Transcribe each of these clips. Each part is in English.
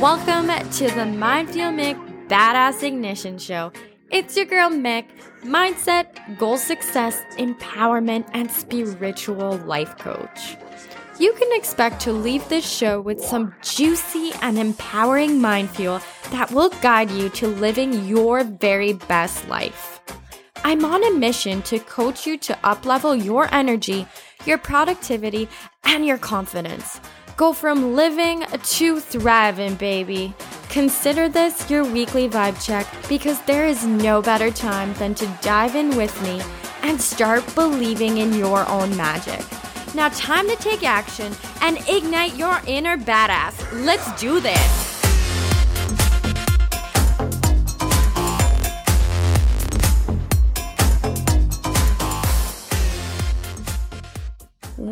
Welcome to the Mind Fuel Mik Badass Ignition Show. It's your girl Mik, mindset, goal success, empowerment, and spiritual life coach. You can expect to leave this show with some juicy and empowering mind fuel that will guide you to living your very best life. I'm on a mission to coach you to uplevel your energy, your productivity, and your confidence. Go from living to thriving, baby. Consider this your weekly vibe check because there is no better time than to dive in with me and start believing in your own magic. Now, time to take action and ignite your inner badass. Let's do this.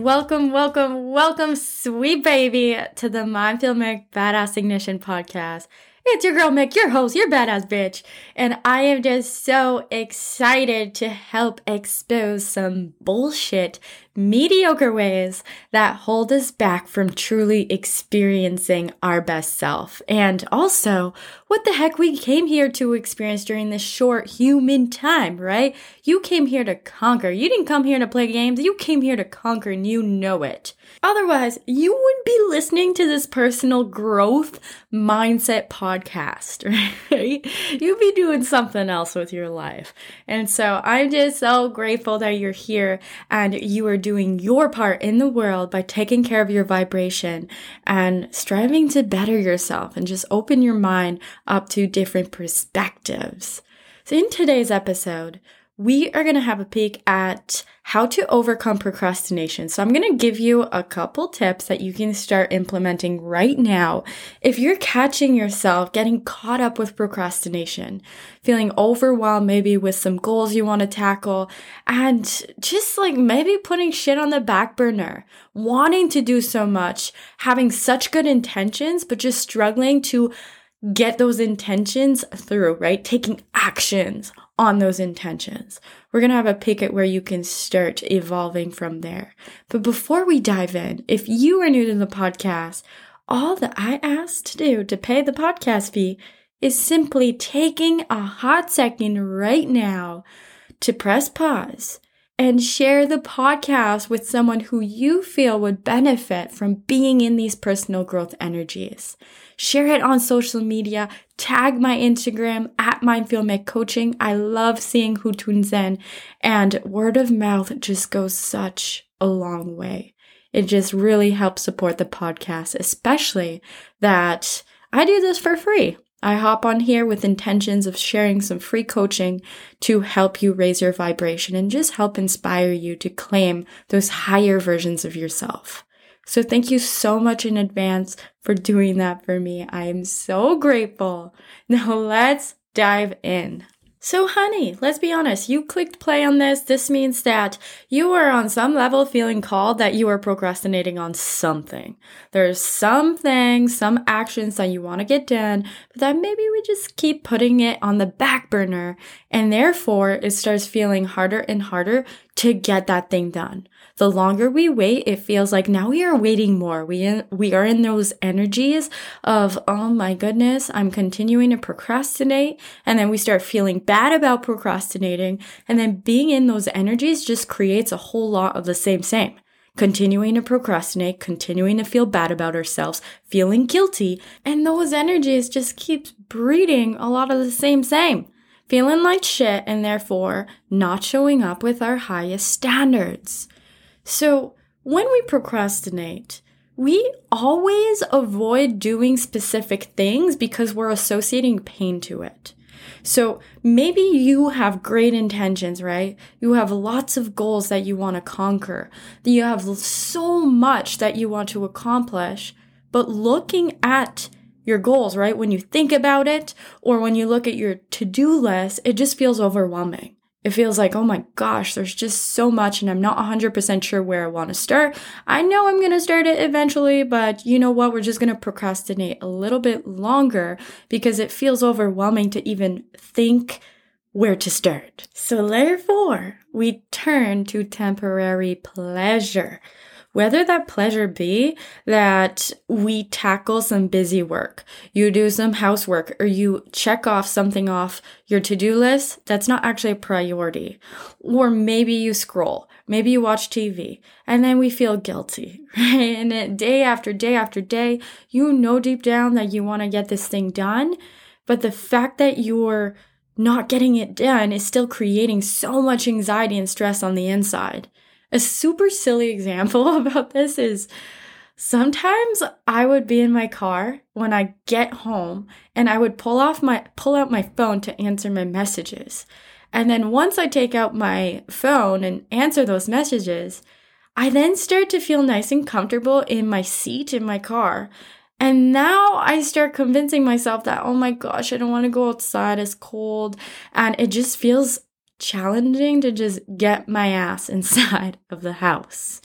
Welcome, welcome, welcome, sweet baby, to the Mind Fuel Mik Badass Ignition podcast. It's your girl Mik, your host, your badass bitch. And I am just so excited to help expose some bullshit, mediocre ways that hold us back from truly experiencing our best self. And also, what the heck we came here to experience during this short human time, right? You came here to conquer. You didn't come here to play games. You came here to conquer and you know it. Otherwise, you wouldn't be listening to this personal growth mindset podcast, right? You'd be doing something else with your life. And so I'm just so grateful that you're here and you are doing your part in the world by taking care of your vibration and striving to better yourself and just open your mind up to different perspectives. So in today's episode, we are going to have a peek at how to overcome procrastination. So I'm going to give you a couple tips that you can start implementing right now. If you're catching yourself getting caught up with procrastination, feeling overwhelmed maybe with some goals you want to tackle and just like maybe putting shit on the back burner, wanting to do so much, having such good intentions, but just struggling to get those intentions through, right? Taking actions on those intentions. We're going to have a picket where you can start evolving from there. But before we dive in, if you are new to the podcast, all that I ask to do to pay the podcast fee is simply taking a hot second right now to press pause and share the podcast with someone who you feel would benefit from being in these personal growth energies. Share it on social media. Tag my Instagram at Mind Fuel Coaching. I love seeing who tunes in and word of mouth just goes such a long way. It just really helps support the podcast, especially that I do this for free. I hop on here with intentions of sharing some free coaching to help you raise your vibration and just help inspire you to claim those higher versions of yourself. So thank you so much in advance for doing that for me. I am so grateful. Now let's dive in. So, honey, let's be honest. You clicked play on this. This means that you are on some level feeling called that you are procrastinating on something. There's something, some actions that you want to get done, but that maybe we just keep putting it on the back burner. And therefore, it starts feeling harder and harder to get that thing done the longer we wait, it feels like now we are waiting more. We, we are in those energies of, oh my goodness, I'm continuing to procrastinate. And then we start feeling bad about procrastinating. And then being in those energies just creates a whole lot of the same, same continuing to procrastinate, continuing to feel bad about ourselves, feeling guilty, and those energies just keeps breeding a lot of the same same. Feeling like shit and therefore not showing up with our highest standards. So when we procrastinate, we always avoid doing specific things because we're associating pain to it. So maybe you have great intentions, right? You have lots of goals that you want to conquer. You have so much that you want to accomplish, but looking at your goals, right? When you think about it or when you look at your to-do list, it just feels overwhelming it feels like, oh my gosh, there's just so much and I'm not 100% sure where I want to start. I know I'm going to start it eventually, but you know what? We're just going to procrastinate a little bit longer because it feels overwhelming to even think where to start. So therefore, we turn to temporary pleasure Whether that pleasure be that we tackle some busy work, you do some housework, or you check off something off your to do list that's not actually a priority. Or maybe you scroll, maybe you watch TV, and then we feel guilty, right? And day after day after day, you know deep down that you want to get this thing done. But the fact that you're not getting it done is still creating so much anxiety and stress on the inside. A super silly example about this is sometimes I would be in my car when I get home and I would pull off my pull out my phone to answer my messages. And then once I take out my phone and answer those messages, I then start to feel nice and comfortable in my seat in my car. And now I start convincing myself that, oh my gosh, I don't want to go outside, it's cold. And it just feels challenging to just get my ass inside of the house.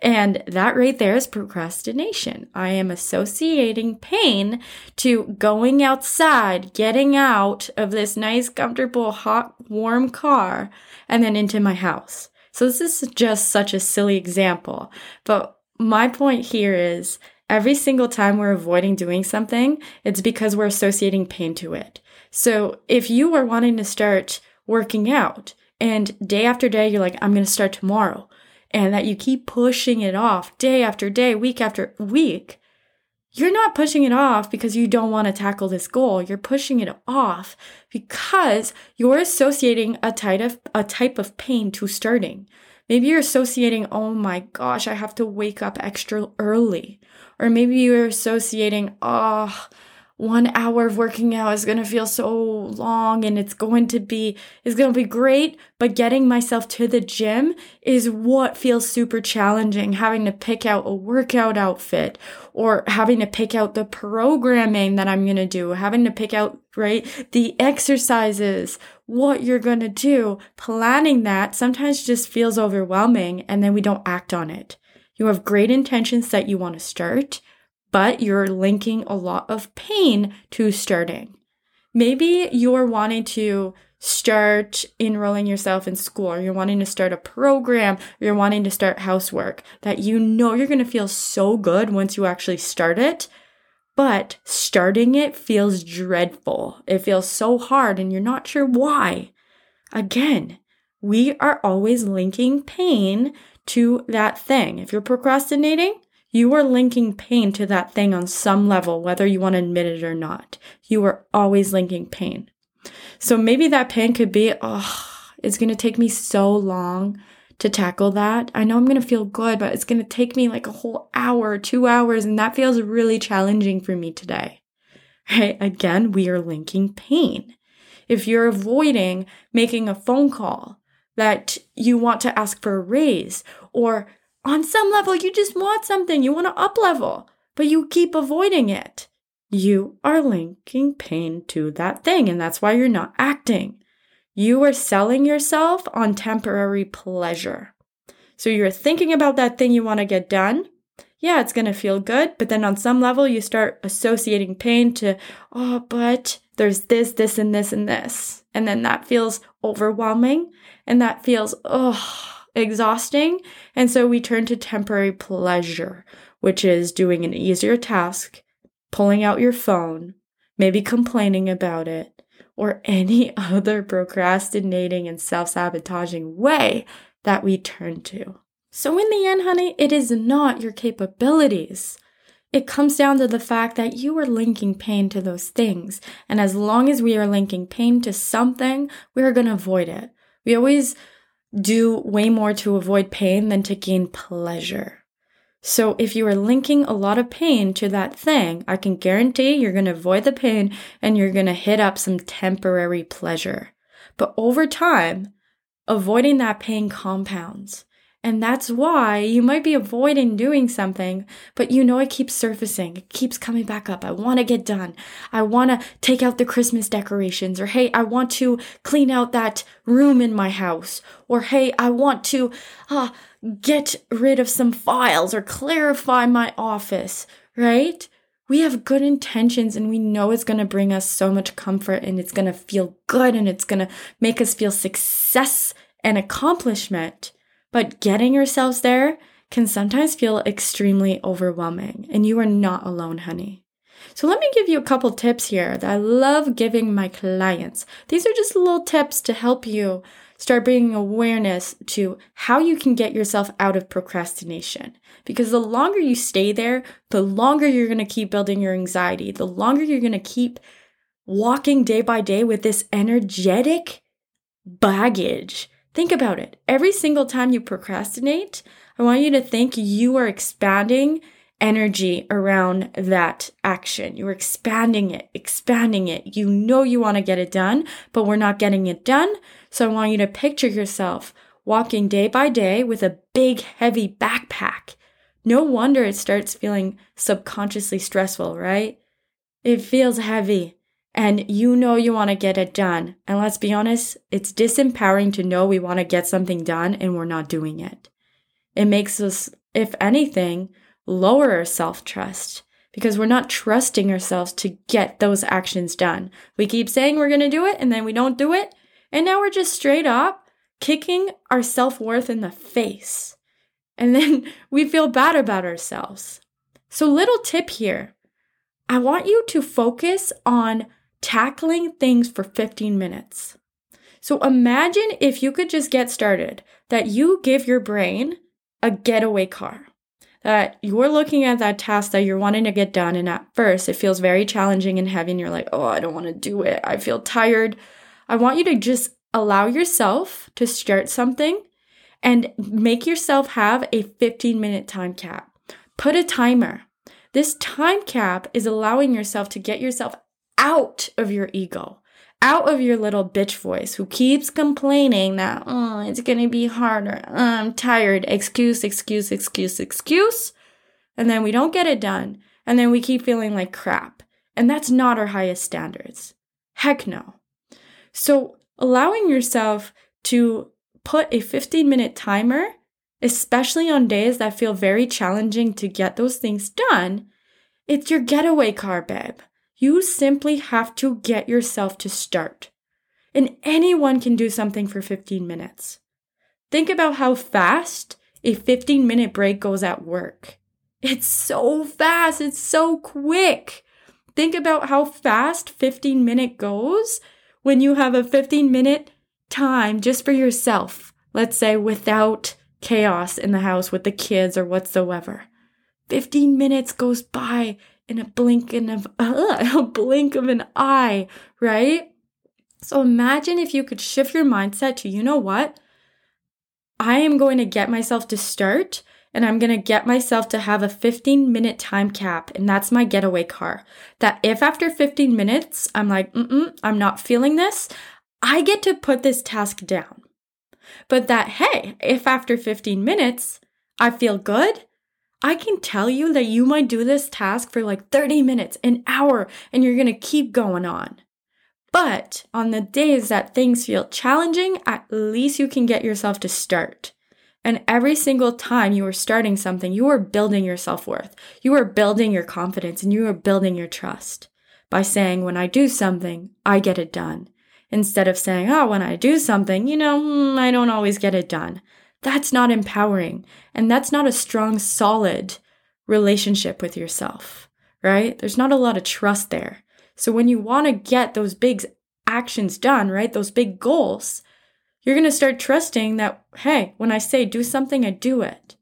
And that right there is procrastination. I am associating pain to going outside, getting out of this nice, comfortable, hot, warm car, and then into my house. So this is just such a silly example. But my point here is every single time we're avoiding doing something, it's because we're associating pain to it. So if you are wanting to start working out. And day after day, you're like, I'm going to start tomorrow. And that you keep pushing it off day after day, week after week. You're not pushing it off because you don't want to tackle this goal. You're pushing it off because you're associating a type of, a type of pain to starting. Maybe you're associating, oh my gosh, I have to wake up extra early. Or maybe you're associating, oh, one hour of working out is going to feel so long and it's going to be is going to be great but getting myself to the gym is what feels super challenging. Having to pick out a workout outfit or having to pick out the programming that I'm going to do having to pick out right the exercises what you're going to do. Planning that sometimes just feels overwhelming and then we don't act on it. You have great intentions that you want to start but you're linking a lot of pain to starting. Maybe you're wanting to start enrolling yourself in school, or you're wanting to start a program, or you're wanting to start housework that you know you're going to feel so good once you actually start it. But starting it feels dreadful. It feels so hard and you're not sure why. Again, we are always linking pain to that thing. If you're procrastinating, you are linking pain to that thing on some level, whether you want to admit it or not. You are always linking pain. So maybe that pain could be, oh, it's going to take me so long to tackle that. I know I'm going to feel good, but it's going to take me like a whole hour, two hours, and that feels really challenging for me today. Right? Again, we are linking pain. If you're avoiding making a phone call that you want to ask for a raise or on some level, you just want something, you want to up level, but you keep avoiding it. You are linking pain to that thing, and that's why you're not acting. You are selling yourself on temporary pleasure. So you're thinking about that thing you want to get done. Yeah, it's going to feel good, but then on some level, you start associating pain to, oh, but there's this, this, and this, and this. And then that feels overwhelming, and that feels, oh, exhausting. And so we turn to temporary pleasure, which is doing an easier task, pulling out your phone, maybe complaining about it, or any other procrastinating and self sabotaging way that we turn to. So, in the end, honey, it is not your capabilities. It comes down to the fact that you are linking pain to those things. And as long as we are linking pain to something, we are going to avoid it. We always do way more to avoid pain than to gain pleasure. So if you are linking a lot of pain to that thing, I can guarantee you're going to avoid the pain and you're going to hit up some temporary pleasure. But over time, avoiding that pain compounds. And that's why you might be avoiding doing something, but you know it keeps surfacing. It keeps coming back up. I want to get done. I want to take out the Christmas decorations. Or hey, I want to clean out that room in my house. Or hey, I want to uh, get rid of some files or clarify my office, right? We have good intentions and we know it's going to bring us so much comfort and it's going to feel good and it's going to make us feel success and accomplishment. But getting yourselves there can sometimes feel extremely overwhelming, and you are not alone, honey. So let me give you a couple tips here that I love giving my clients. These are just little tips to help you start bringing awareness to how you can get yourself out of procrastination. Because the longer you stay there, the longer you're going to keep building your anxiety, the longer you're going to keep walking day by day with this energetic baggage. Think about it. Every single time you procrastinate, I want you to think you are expanding energy around that action. You're expanding it, expanding it. You know you want to get it done, but we're not getting it done. So I want you to picture yourself walking day by day with a big, heavy backpack. No wonder it starts feeling subconsciously stressful, right? It feels heavy and you know you want to get it done. And let's be honest, it's disempowering to know we want to get something done and we're not doing it. It makes us, if anything, lower our self trust because we're not trusting ourselves to get those actions done. We keep saying we're going to do it and then we don't do it. And now we're just straight up kicking our self worth in the face. And then we feel bad about ourselves. So, little tip here I want you to focus on tackling things for 15 minutes. So, imagine if you could just get started, that you give your brain a getaway car that you're looking at that task that you're wanting to get done. And at first, it feels very challenging and heavy. And you're like, oh, I don't want to do it. I feel tired. I want you to just allow yourself to start something and make yourself have a 15 minute time cap. Put a timer. This time cap is allowing yourself to get yourself out of your ego out of your little bitch voice who keeps complaining that, oh, it's gonna be harder. I'm tired. Excuse, excuse, excuse, excuse. And then we don't get it done. And then we keep feeling like crap. And that's not our highest standards. Heck no. So allowing yourself to put a 15 minute timer, especially on days that feel very challenging to get those things done, it's your getaway car, babe. You simply have to get yourself to start. And anyone can do something for 15 minutes. Think about how fast a 15 minute break goes at work. It's so fast, it's so quick. Think about how fast 15 minute goes when you have a 15 minute time just for yourself. Let's say without chaos in the house with the kids or whatsoever. 15 minutes goes by in a blink of uh, a blink of an eye, right? So imagine if you could shift your mindset to, you know what? I am going to get myself to start and I'm going to get myself to have a 15 minute time cap. And that's my getaway car. That if after 15 minutes I'm like, mm I'm not feeling this, I get to put this task down. But that, hey, if after 15 minutes I feel good, I can tell you that you might do this task for like 30 minutes, an hour, and you're gonna keep going on. But on the days that things feel challenging, at least you can get yourself to start. And every single time you are starting something, you are building your self worth. You are building your confidence and you are building your trust by saying, when I do something, I get it done. Instead of saying, oh, when I do something, you know, hmm, I don't always get it done. That's not empowering. And that's not a strong, solid relationship with yourself, right? There's not a lot of trust there. So when you want to get those big actions done, right? Those big goals, you're going to start trusting that, hey, when I say do something, I do it.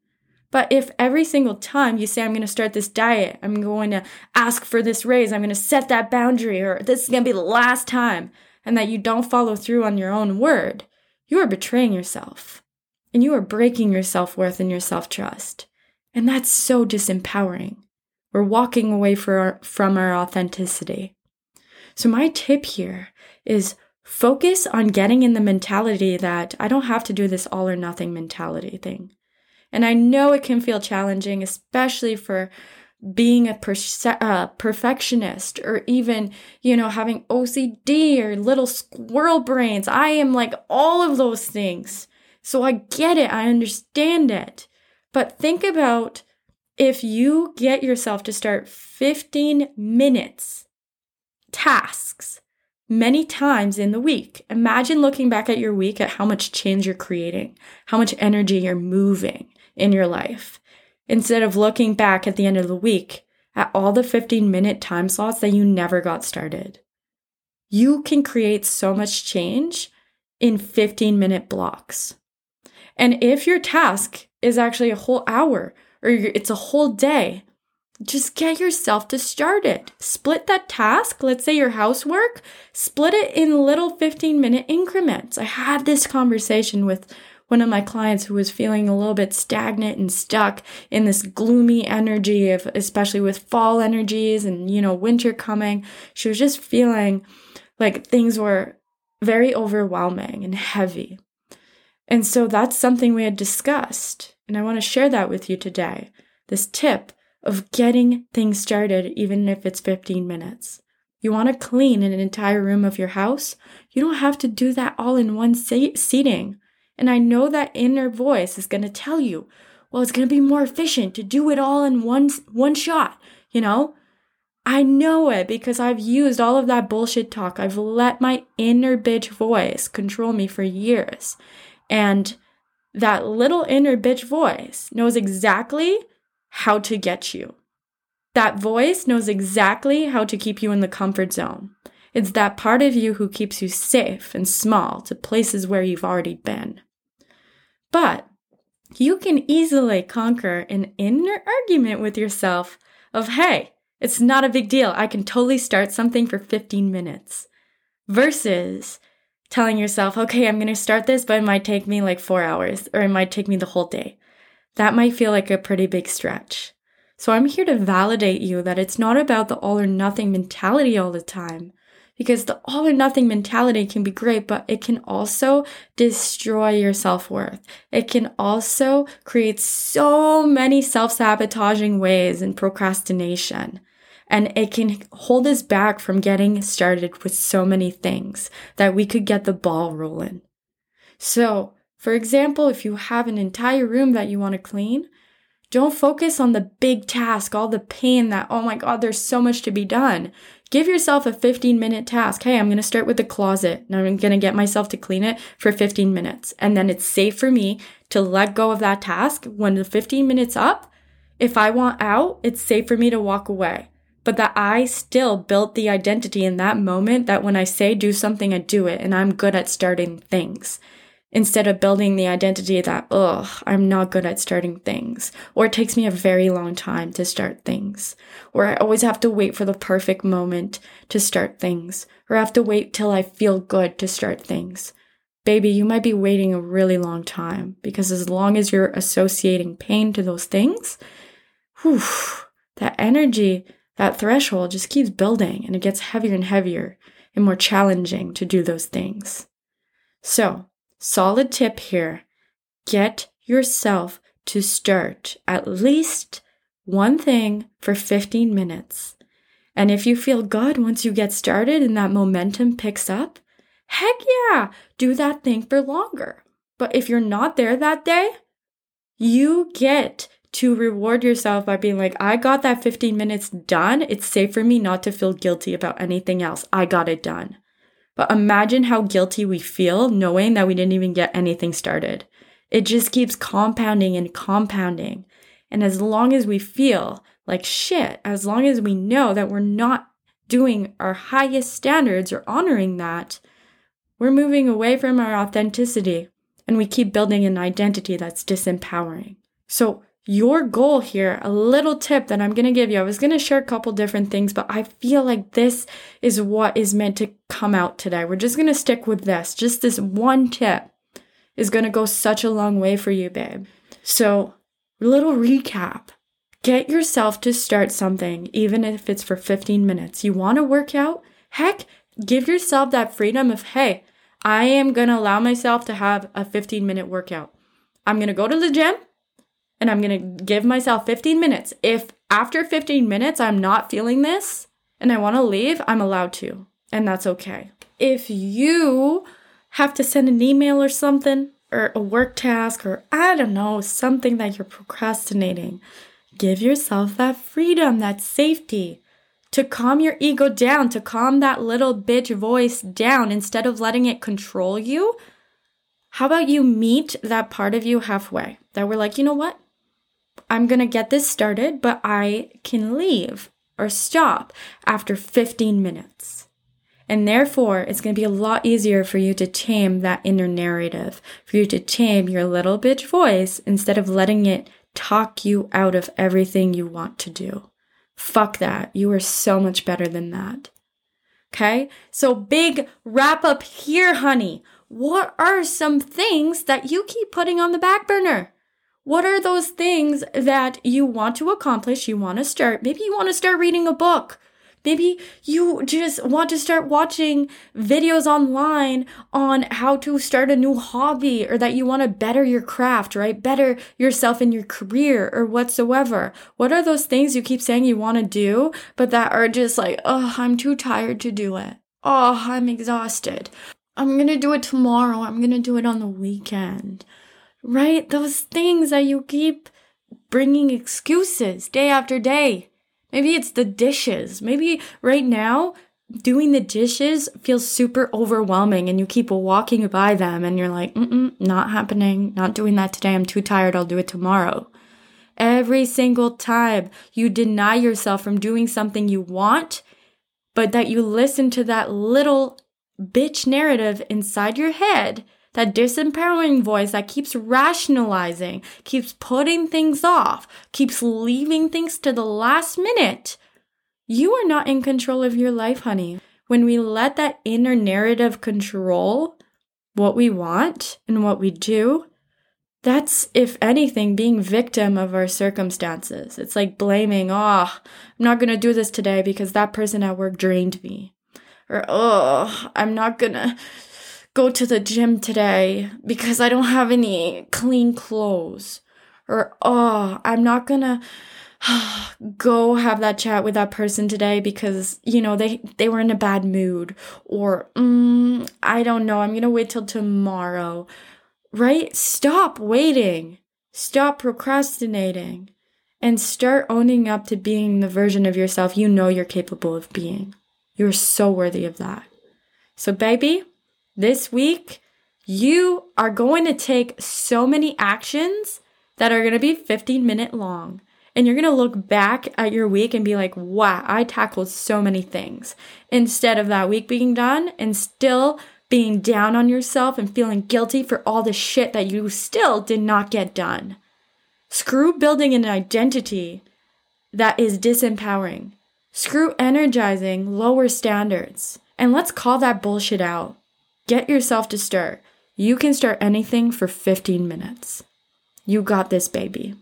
But if every single time you say, I'm going to start this diet, I'm going to ask for this raise, I'm going to set that boundary, or this is going to be the last time, and that you don't follow through on your own word, you are betraying yourself and you are breaking your self worth and your self trust. And that's so disempowering. We're walking away our, from our authenticity. So, my tip here is focus on getting in the mentality that I don't have to do this all or nothing mentality thing. And I know it can feel challenging, especially for being a perce- uh, perfectionist or even, you know, having OCD or little squirrel brains. I am like all of those things. So I get it, I understand it. But think about if you get yourself to start 15 minutes tasks many times in the week. Imagine looking back at your week at how much change you're creating, how much energy you're moving in your life. instead of looking back at the end of the week at all the 15 minute time slots that you never got started. You can create so much change in 15 minute blocks. And if your task is actually a whole hour or it's a whole day, just get yourself to start it. Split that task, let's say your housework, split it in little 15 minute increments. I had this conversation with one of my clients who was feeling a little bit stagnant and stuck in this gloomy energy of especially with fall energies and you know winter coming she was just feeling like things were very overwhelming and heavy and so that's something we had discussed and i want to share that with you today this tip of getting things started even if it's 15 minutes you want to clean an entire room of your house you don't have to do that all in one seating and I know that inner voice is going to tell you, well, it's going to be more efficient to do it all in one, one shot, you know? I know it because I've used all of that bullshit talk. I've let my inner bitch voice control me for years. And that little inner bitch voice knows exactly how to get you. That voice knows exactly how to keep you in the comfort zone. It's that part of you who keeps you safe and small to places where you've already been. But you can easily conquer an inner argument with yourself of, hey, it's not a big deal. I can totally start something for 15 minutes versus telling yourself, okay, I'm going to start this, but it might take me like four hours or it might take me the whole day. That might feel like a pretty big stretch. So I'm here to validate you that it's not about the all or nothing mentality all the time. Because the all or nothing mentality can be great, but it can also destroy your self worth. It can also create so many self sabotaging ways and procrastination. And it can hold us back from getting started with so many things that we could get the ball rolling. So, for example, if you have an entire room that you want to clean, don't focus on the big task, all the pain that, oh my God, there's so much to be done. Give yourself a 15 minute task. Hey, I'm going to start with the closet and I'm going to get myself to clean it for 15 minutes. And then it's safe for me to let go of that task. When the 15 minutes up, if I want out, it's safe for me to walk away. But that I still built the identity in that moment that when I say do something, I do it and I'm good at starting things instead of building the identity that, ugh, I'm not good at starting things, or it takes me a very long time to start things, or I always have to wait for the perfect moment to start things, or I have to wait till I feel good to start things. Baby, you might be waiting a really long time because as long as you're associating pain to those things, whew, that energy, that threshold just keeps building and it gets heavier and heavier and more challenging to do those things. So, Solid tip here get yourself to start at least one thing for 15 minutes. And if you feel good once you get started and that momentum picks up, heck yeah, do that thing for longer. But if you're not there that day, you get to reward yourself by being like, I got that 15 minutes done. It's safe for me not to feel guilty about anything else. I got it done. But imagine how guilty we feel knowing that we didn't even get anything started. It just keeps compounding and compounding. And as long as we feel like shit, as long as we know that we're not doing our highest standards or honoring that, we're moving away from our authenticity and we keep building an identity that's disempowering. So your goal here, a little tip that I'm going to give you. I was going to share a couple different things, but I feel like this is what is meant to come out today. We're just going to stick with this. Just this one tip is going to go such a long way for you, babe. So, little recap. Get yourself to start something, even if it's for 15 minutes. You want to work out? Heck, give yourself that freedom of, hey, I am going to allow myself to have a 15 minute workout. I'm going to go to the gym and I'm going to give myself 15 minutes. If after 15 minutes I'm not feeling this and I want to leave, I'm allowed to, and that's okay. If you have to send an email or something, or a work task, or I don't know, something that you're procrastinating, give yourself that freedom, that safety to calm your ego down, to calm that little bitch voice down instead of letting it control you. How about you meet that part of you halfway? That we're like, you know what? I'm going to get this started, but I can leave or stop after 15 minutes. And therefore, it's going to be a lot easier for you to tame that inner narrative, for you to tame your little bitch voice instead of letting it talk you out of everything you want to do. Fuck that. You are so much better than that. Okay? So, big wrap up here, honey. What are some things that you keep putting on the back burner? What are those things that you want to accomplish? You want to start. Maybe you want to start reading a book. Maybe you just want to start watching videos online on how to start a new hobby or that you want to better your craft, right? Better yourself in your career or whatsoever. What are those things you keep saying you want to do, but that are just like, oh, I'm too tired to do it. Oh, I'm exhausted. I'm going to do it tomorrow. I'm going to do it on the weekend, right? Those things that you keep bringing excuses day after day Maybe it's the dishes. Maybe right now, doing the dishes feels super overwhelming and you keep walking by them and you're like, mm not happening, not doing that today. I'm too tired. I'll do it tomorrow. Every single time you deny yourself from doing something you want, but that you listen to that little bitch narrative inside your head that disempowering voice that keeps rationalizing, keeps putting things off, keeps leaving things to the last minute. You are not in control of your life, honey. When we let that inner narrative control what we want and what we do, that's, if anything, being victim of our circumstances. It's like blaming, oh, I'm not gonna do this today because that person at work drained me. Or, oh, I'm not gonna go to the gym today because I don't have any clean clothes. Or, oh, I'm not gonna go have that chat with that person today because, you know, they, they were in a bad mood. Or, mm, I don't know, I'm gonna wait till tomorrow. Right? Stop waiting. Stop procrastinating. And start owning up to being the version of yourself you know you're capable of being. You're so worthy of that. So, baby, this week, you are going to take so many actions that are going to be 15 minute long. And you're going to look back at your week and be like, wow, I tackled so many things. Instead of that week being done and still being down on yourself and feeling guilty for all the shit that you still did not get done. Screw building an identity that is disempowering. Screw energizing lower standards. And let's call that bullshit out. Get yourself to stir. You can start anything for 15 minutes. You got this, baby.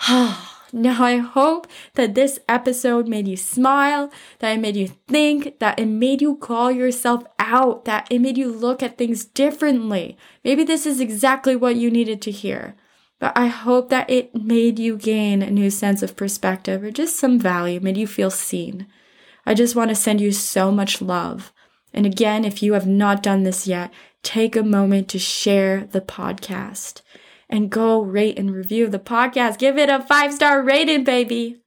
now, I hope that this episode made you smile, that it made you think, that it made you call yourself out, that it made you look at things differently. Maybe this is exactly what you needed to hear. But I hope that it made you gain a new sense of perspective or just some value, made you feel seen. I just want to send you so much love. And again, if you have not done this yet, take a moment to share the podcast and go rate and review the podcast. Give it a five star rating, baby.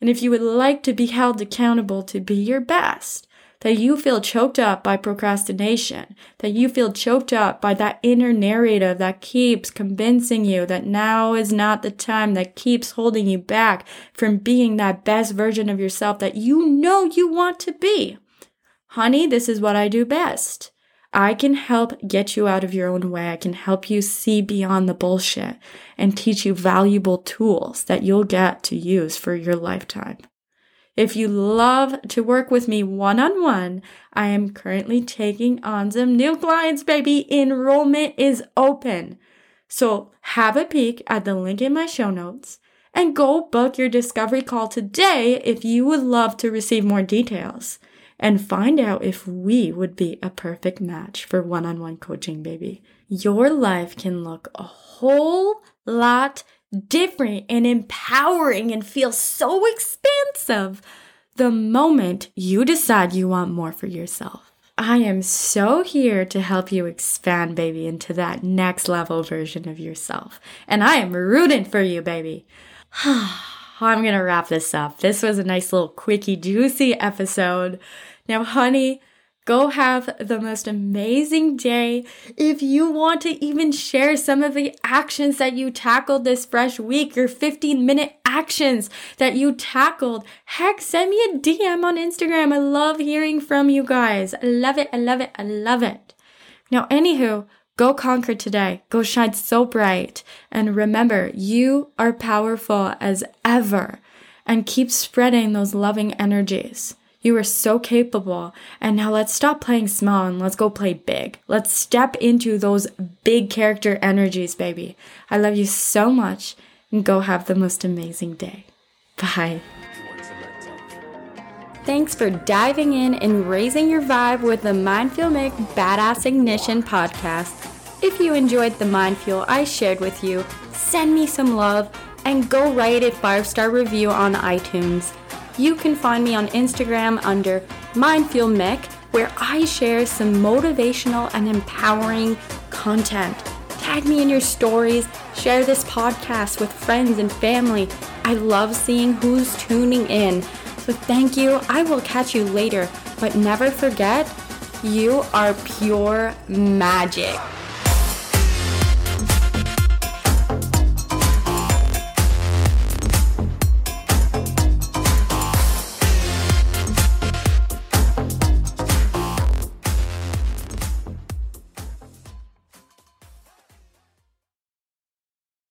And if you would like to be held accountable to be your best, that you feel choked up by procrastination, that you feel choked up by that inner narrative that keeps convincing you that now is not the time, that keeps holding you back from being that best version of yourself that you know you want to be. Honey, this is what I do best. I can help get you out of your own way. I can help you see beyond the bullshit and teach you valuable tools that you'll get to use for your lifetime. If you love to work with me one on one, I am currently taking on some new clients, baby. Enrollment is open. So have a peek at the link in my show notes and go book your discovery call today if you would love to receive more details and find out if we would be a perfect match for one on one coaching, baby. Your life can look a whole lot different and empowering and feel so expansive the moment you decide you want more for yourself. I am so here to help you expand, baby, into that next level version of yourself. And I am rooting for you, baby. I'm going to wrap this up. This was a nice little quickie, juicy episode. Now, honey, Go have the most amazing day. If you want to even share some of the actions that you tackled this fresh week, your 15 minute actions that you tackled, heck, send me a DM on Instagram. I love hearing from you guys. I love it. I love it. I love it. Now, anywho, go conquer today. Go shine so bright. And remember, you are powerful as ever. And keep spreading those loving energies. You are so capable. And now let's stop playing small and let's go play big. Let's step into those big character energies, baby. I love you so much and go have the most amazing day. Bye. Thanks for diving in and raising your vibe with the Mind Fuel Mik Badass Ignition podcast. If you enjoyed the Mind Fuel I shared with you, send me some love and go write a five star review on iTunes. You can find me on Instagram under Mindfuel Mik, where I share some motivational and empowering content. Tag me in your stories, share this podcast with friends and family. I love seeing who's tuning in. So thank you. I will catch you later, but never forget, you are pure magic.